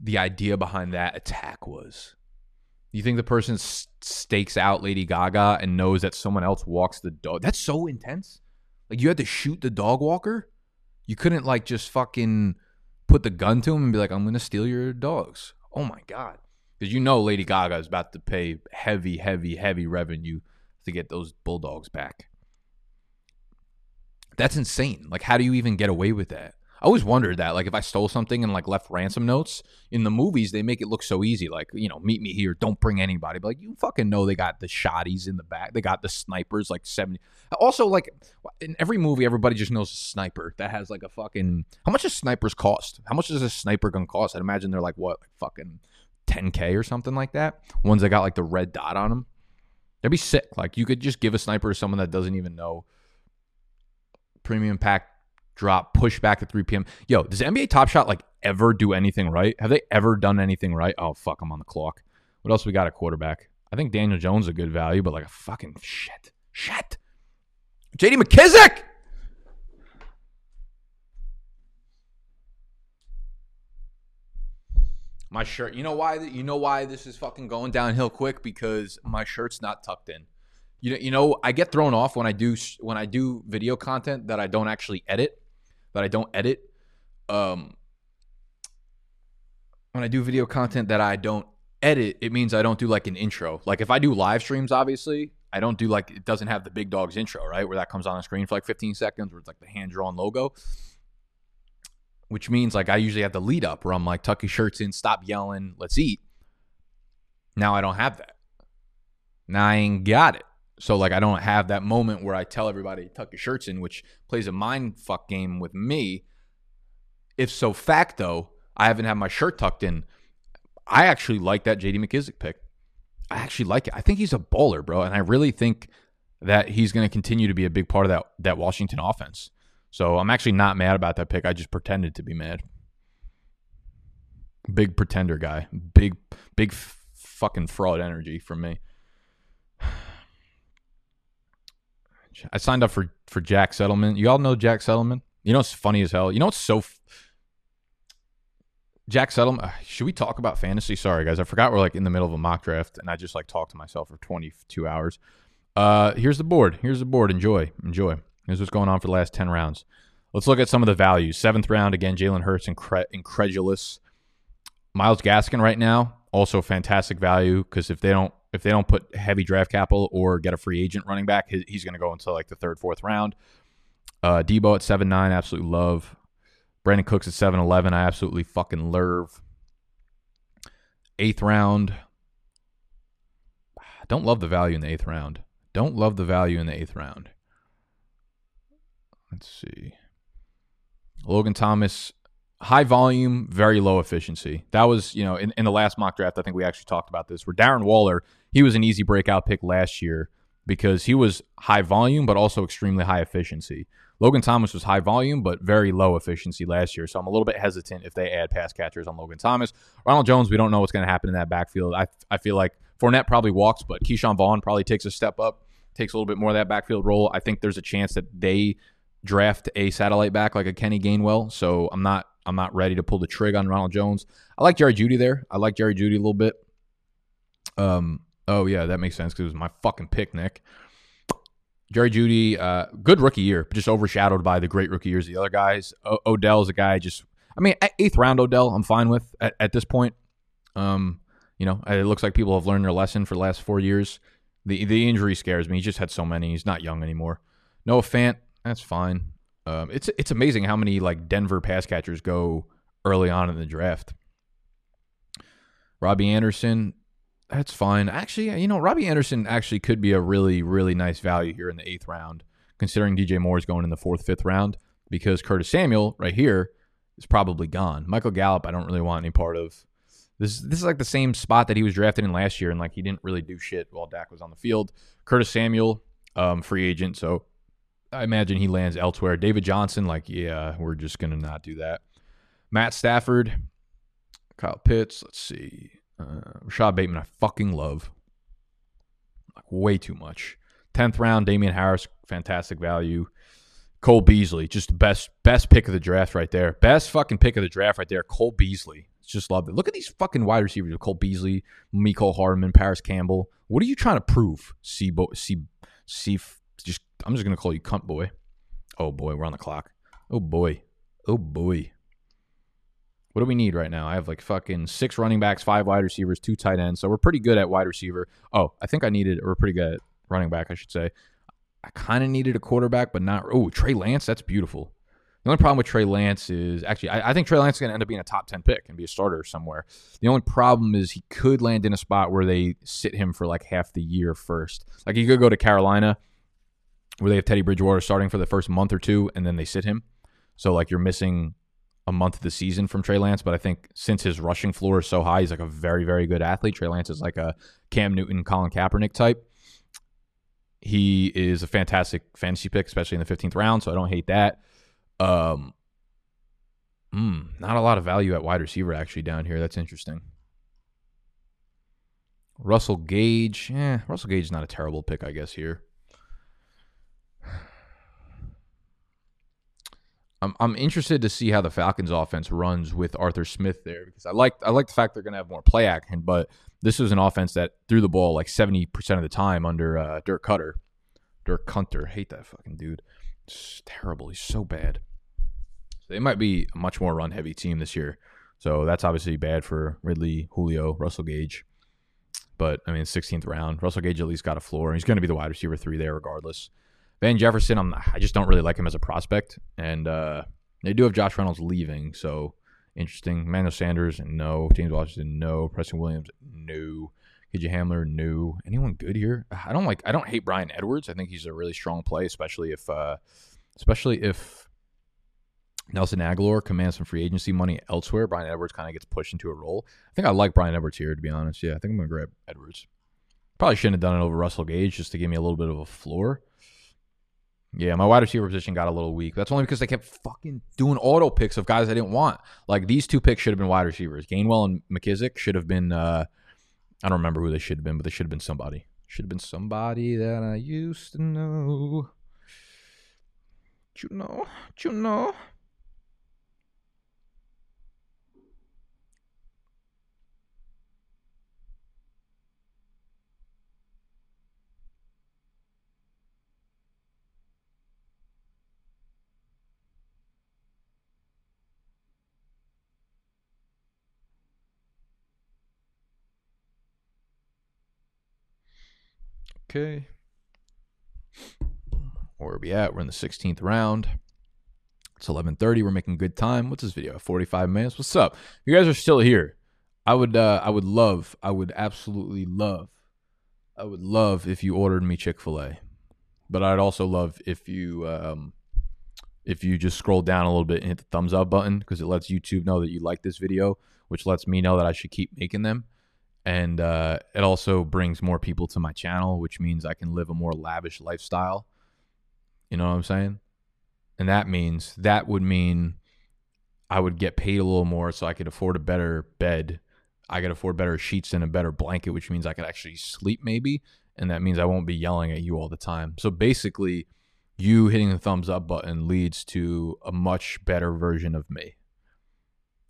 the idea behind that attack was? You think the person stakes out Lady Gaga and knows that someone else walks the dog? That's so intense. Like you had to shoot the dog walker. You couldn't like just fucking put the gun to him and be like, "I'm gonna steal your dogs." Oh my god, because you know Lady Gaga is about to pay heavy, heavy, heavy revenue to get those bulldogs back. That's insane. Like, how do you even get away with that? I always wondered that. Like, if I stole something and like left ransom notes in the movies, they make it look so easy. Like, you know, meet me here. Don't bring anybody. But like, you fucking know they got the shotties in the back. They got the snipers. Like seventy. Also, like in every movie, everybody just knows a sniper that has like a fucking. How much does snipers cost? How much does a sniper gun cost? I'd imagine they're like what, like fucking 10k or something like that. Ones that got like the red dot on them. That'd be sick. Like you could just give a sniper to someone that doesn't even know premium pack drop, push back at 3 p.m. Yo, does NBA Top Shot like ever do anything right? Have they ever done anything right? Oh fuck, I'm on the clock. What else we got at quarterback? I think Daniel Jones is a good value, but like a fucking shit. Shit. JD McKissic. My shirt. You know why? You know why this is fucking going downhill quick because my shirt's not tucked in. You know, you know, I get thrown off when I do when I do video content that I don't actually edit, that I don't edit. Um, when I do video content that I don't edit, it means I don't do like an intro. Like if I do live streams, obviously, I don't do like it doesn't have the big dogs intro, right? Where that comes on the screen for like 15 seconds, where it's like the hand drawn logo which means like I usually have the lead up where I'm like, tuck your shirts in, stop yelling, let's eat. Now I don't have that. Now I ain't got it. So like I don't have that moment where I tell everybody tuck your shirts in, which plays a mind fuck game with me. If so facto, I haven't had my shirt tucked in. I actually like that JD McKissic pick. I actually like it. I think he's a bowler, bro, and I really think that he's going to continue to be a big part of that that Washington offense. So I'm actually not mad about that pick. I just pretended to be mad. Big pretender guy. Big, big f- fucking fraud energy from me. I signed up for for Jack Settlement. You all know Jack Settlement. You know it's funny as hell. You know it's so. F- Jack Settlement. Uh, should we talk about fantasy? Sorry guys, I forgot we're like in the middle of a mock draft, and I just like talked to myself for 22 hours. Uh, here's the board. Here's the board. Enjoy. Enjoy. Here's what's going on for the last 10 rounds. Let's look at some of the values. Seventh round, again, Jalen Hurts, incre- incredulous. Myles Gaskin right now, also fantastic value because if they don't if they don't put heavy draft capital or get a free agent running back, he's going to go into like the third, fourth round. Uh, Deebo at seven nine, absolutely love. Brandin Cooks at seven eleven, I absolutely fucking love. Eighth round, don't love the value in the eighth round. Don't love the value in the eighth round. Let's see. Logan Thomas, high volume, very low efficiency. That was, you know, in, in the last mock draft, I think we actually talked about this, where Darren Waller, he was an easy breakout pick last year because he was high volume, but also extremely high efficiency. Logan Thomas was high volume, but very low efficiency last year. So I'm a little bit hesitant if they add pass catchers on Logan Thomas. Ronald Jones, we don't know what's going to happen in that backfield. I, I feel like Fournette probably walks, but Ke'Shawn Vaughn probably takes a step up, takes a little bit more of that backfield role. I think there's a chance that they draft a satellite back like a Kenny Gainwell. So I'm not I'm not ready to pull the trig on Ronald Jones. I like Jerry Jeudy there. I like Jerry Jeudy a little bit. Um. Oh yeah, that makes sense because it was my fucking pick, Nick. Jerry Jeudy, uh, good rookie year, just overshadowed by the great rookie years of the other guys. O- Odell's a guy just, I mean, eighth round Odell, I'm fine with at, at this point. Um, you know, it looks like people have learned their lesson for the last four years. The the injury scares me. He just had so many. He's not young anymore. Noah Fant, that's fine. Um, it's it's amazing how many like Denver pass catchers go early on in the draft. Robbie Anderson, that's fine. Actually, you know, Robbie Anderson actually could be a really really nice value here in the eighth round, considering DJ Moore is going in the fourth fifth round because Curtis Samuel right here is probably gone. Michael Gallup, I don't really want any part of. This this is like the same spot that he was drafted in last year, and like he didn't really do shit while Dak was on the field. Curtis Samuel, um, free agent, so I imagine he lands elsewhere. David Johnson, like, yeah, we're just gonna not do that. Matt Stafford, Kyle Pitts. Let's see. Uh, Rashod Bateman, I fucking love. Like way too much. Tenth round, Damien Harris, fantastic value. Cole Beasley, just best best pick of the draft right there. Best fucking pick of the draft right there. Cole Beasley. Just love it. Look at these fucking wide receivers: Cole Beasley, Mecole Hardman, Parris Campbell. What are you trying to prove? C. C. C. Just I'm just gonna call you cunt boy. Oh boy, we're on the clock. Oh boy. Oh boy. What do we need right now? I have like fucking six running backs, five wide receivers, two tight ends. So we're pretty good at wide receiver. Oh, I think I needed we're pretty good at running back, I should say. I kind of needed a quarterback, but not oh, Trey Lance, that's beautiful. The only problem with Trey Lance is actually I, I think Trey Lance is gonna end up being a top ten pick and be a starter somewhere. The only problem is he could land in a spot where they sit him for like half the year first. Like he could go to Carolina where they have Teddy Bridgewater starting for the first month or two, and then they sit him. So like you're missing a month of the season from Trey Lance, but I think since his rushing floor is so high, he's like a very very good athlete. Trey Lance is like a Cam Newton, Colin Kaepernick type. He is a fantastic fantasy pick, especially in the 15th round. So I don't hate that. Um, mm, not a lot of value at wide receiver actually down here. That's interesting. Russell Gage, yeah, Russell Gage is not a terrible pick, I guess here. I'm I'm interested to see how the Falcons offense runs with Arthur Smith there because I like I like the fact they're going to have more play action, but this was an offense that threw the ball like 70% of the time under uh, Dirk Koetter. Dirk Hunter, hate that fucking dude. It's terrible. He's so bad. So they might be a much more run heavy team this year. So that's obviously bad for Ridley, Julio, Russell Gage. But I mean, 16th round, Russell Gage at least got a floor. He's going to be the wide receiver three there, regardless. Van Jefferson, I'm I just don't really like him as a prospect, and uh, they do have Josh Reynolds leaving, so interesting. Manuel Sanders, no. James Washington, no. Preston Williams, no. KJ Hamler, no. Anyone good here? I don't like. I don't hate Bryan Edwards. I think he's a really strong play, especially if, uh, especially if Nelson Agholor commands some free agency money elsewhere. Bryan Edwards kind of gets pushed into a role. I think I like Bryan Edwards here, to be honest. Yeah, I think I'm gonna grab Edwards. Probably shouldn't have done it over Russell Gage just to give me a little bit of a floor. Yeah, my wide receiver position got a little weak. That's only because they kept fucking doing auto picks of guys I didn't want. Like these two picks should have been wide receivers. Gainwell and McKissic should have been. Uh, I don't remember who they should have been, but they should have been somebody. Should have been somebody that I used to know. you know? you know? Okay. Where are we at? We're in the 16th round. It's 11:30. We're making good time. What's this video? 45 minutes. What's up? You guys are still here. I would uh I would love, I would absolutely love. I would love if you ordered me Chick-fil-A. But I'd also love if you um if you just scroll down a little bit and hit the thumbs up button because it lets YouTube know that you like this video, which lets me know that I should keep making them and uh, it also brings more people to my channel, which means I can live a more lavish lifestyle. You know what I'm saying? And that means that would mean I would get paid a little more, so I could afford a better bed. I could afford better sheets and a better blanket, which means I could actually sleep maybe, and that means I won't be yelling at you all the time. So basically, you hitting the thumbs up button leads to a much better version of me.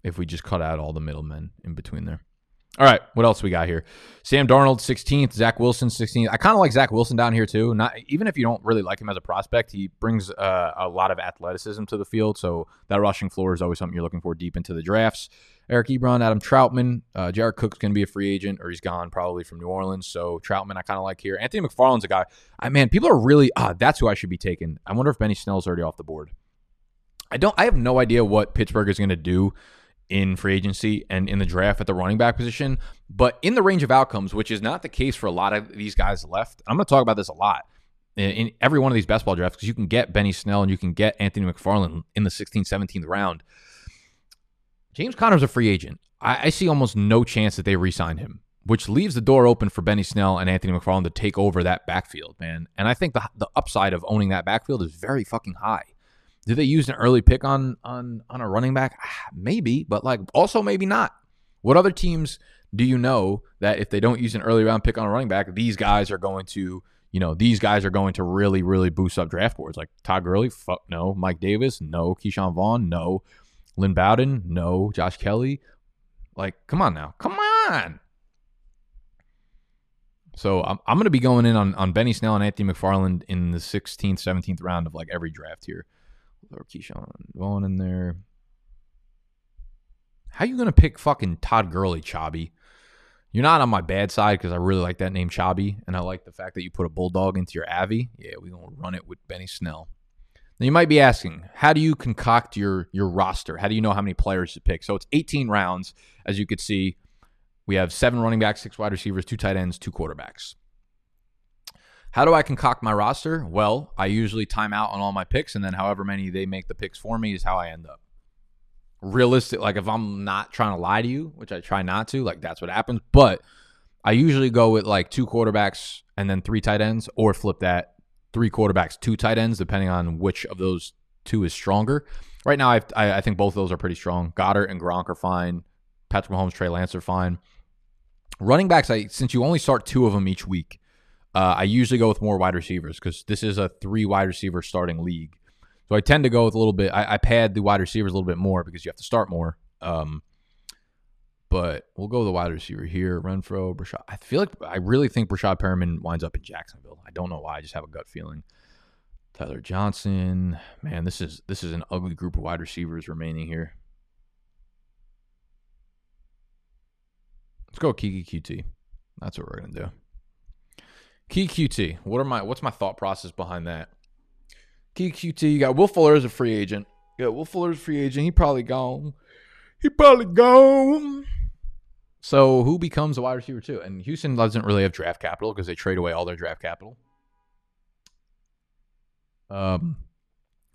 If we just cut out all the middlemen in between there. All right, what else we got here? Sam Darnold, 16th. Zach Wilson, 16th. I kind of like Zach Wilson down here too. Not even if you don't really like him as a prospect, he brings uh, a lot of athleticism to the field. So that rushing floor is always something you're looking for deep into the drafts. Eric Ebron, Adam Trautman, uh, Jared Cook's going to be a free agent, or he's gone probably from New Orleans. So Trautman, I kind of like here. Anthony McFarland's a guy. I man, people are really ah, that's who I should be taking. I wonder if Benny Snell's already off the board. I don't. I have no idea what Pittsburgh is going to do in free agency and in the draft at the running back position, but in the range of outcomes, which is not the case for a lot of these guys left. I'm going to talk about this a lot in, every one of these best ball drafts because you can get Benny Snell and you can get Anthony McFarland in the 16th, 17th round. James Conner's a free agent. I, I see almost no chance that they re sign him, which leaves the door open for Benny Snell and Anthony McFarland to take over that backfield, man. And I think the, the upside of owning that backfield is very fucking high. Did they use an early pick on on on a running back? Ah, maybe, but like also maybe not. What other teams do you know that if they don't use an early round pick on a running back, these guys are going to, you know, these guys are going to really, really boost up draft boards? Like Todd Gurley, fuck no. Mike Davis, no. Ke'Shawn Vaughn, no. Lynn Bowden, no. Josh Kelley, like, come on now, come on. So I'm, I'm going to be going in on, on Benny Snell and Anthony McFarland in the 16th, 17th round of like every draft here. Or Ke'Shawn Vaughn in there. How you gonna pick fucking Todd Gurley, Chobby? You're not on my bad side because I really like that name, Chobby, and I like the fact that you put a bulldog into your Avi. Yeah, we're gonna run it with Benny Snell. Now you might be asking, how do you concoct your your roster? How do you know how many players to pick? So it's 18 rounds, as you could see. We have seven running backs, six wide receivers, two tight ends, two quarterbacks. How do I concoct my roster? Well, I usually time out on all my picks, and then however many they make the picks for me is how I end up. Realistic, like if I'm not trying to lie to you, which I try not to, like that's what happens. But I usually go with like two quarterbacks and then three tight ends, or flip that three quarterbacks, two tight ends, depending on which of those two is stronger. Right now, I, I think both of those are pretty strong. Goedert and Gronk are fine. Patrick Mahomes, Trey Lance are fine. Running backs, I since you only start two of them each week, uh, I usually go with more wide receivers because this is a three wide receiver starting league. So I tend to go with a little bit. I, I pad the wide receivers a little bit more because you have to start more. Um, but we'll go with the wide receiver here. Renfrow, Breshad. I feel like I really think Breshad Perriman winds up in Jacksonville. I don't know why. I just have a gut feeling. Tyler Johnson. Man, this is this is an ugly group of wide receivers remaining here. Let's go Keke Coutee. That's what we're gonna do. Coutee. What are my what's my thought process behind that? Coutee, you got Will Fuller as a free agent. Yeah, Will Fuller's a free agent. He probably gone. He probably gone. So who becomes a wide receiver too? And Houston doesn't really have draft capital because they trade away all their draft capital. Um,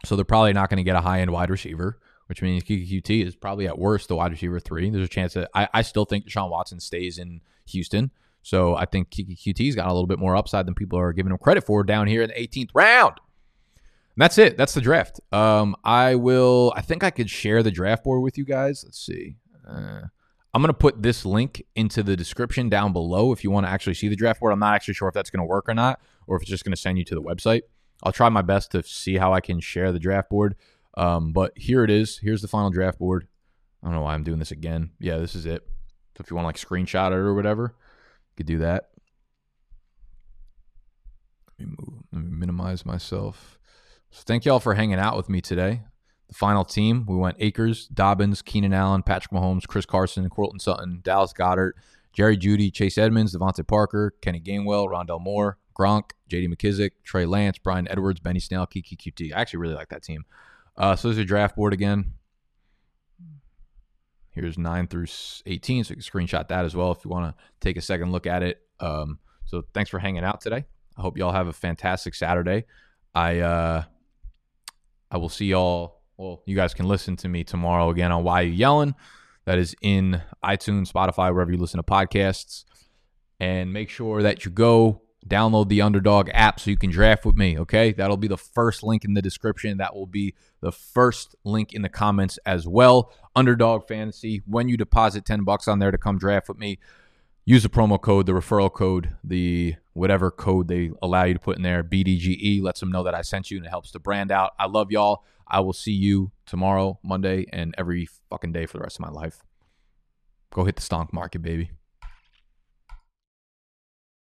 so they're probably not going to get a high end wide receiver, which means Coutee is probably at worst the wide receiver three. There's a chance that I, I still think Deshaun Watson stays in Houston. So I think Keke Coutee's got a little bit more upside than people are giving him credit for down here in the 18th round. And that's it. That's the draft. Um, I will. I think I could share the draft board with you guys. Let's see. Uh, I'm going to put this link into the description down below if you want to actually see the draft board. I'm not actually sure if that's going to work or not, or if it's just going to send you to the website. I'll try my best to see how I can share the draft board. Um, but here it is. Here's the final draft board. I don't know why I'm doing this again. Yeah, this is it. So if you want to like screenshot it or whatever, could do that. Let me move. Let me minimize myself. So thank y'all for hanging out with me today. The final team, we went Akers, Dobbins, Keenan Allen, Patrick Mahomes, Chris Carson, Courtland Sutton, Dallas Goedert, Jerry Jeudy, Chase Edmonds, DeVante Parker, Kenny Gainwell, Rondale Moore, Gronk, J.D. McKissic, Trey Lance, Bryan Edwards, Benny Snell, Keke Coutee. I actually really like that team. Uh, so there's your draft board again. Here's 9 through 18, so you can screenshot that as well if you want to take a second look at it. Um, so thanks for hanging out today. I hope y'all have a fantastic Saturday. I uh, I will see y'all well, you guys can listen to me tomorrow again on Why You Yelling. That is in iTunes, Spotify, wherever you listen to podcasts. And make sure that you go download the Underdog app so you can draft with me. Okay, that'll be the first link in the description. That will be the first link in the comments as well. Underdog Fantasy. When you deposit ten bucks on there to come draft with me, use the promo code, the referral code, the whatever code they allow you to put in there. BDGE lets them know that I sent you and it helps the brand out. I love y'all. I will see you tomorrow, Monday, and every fucking day for the rest of my life. Go hit the stonk market, baby.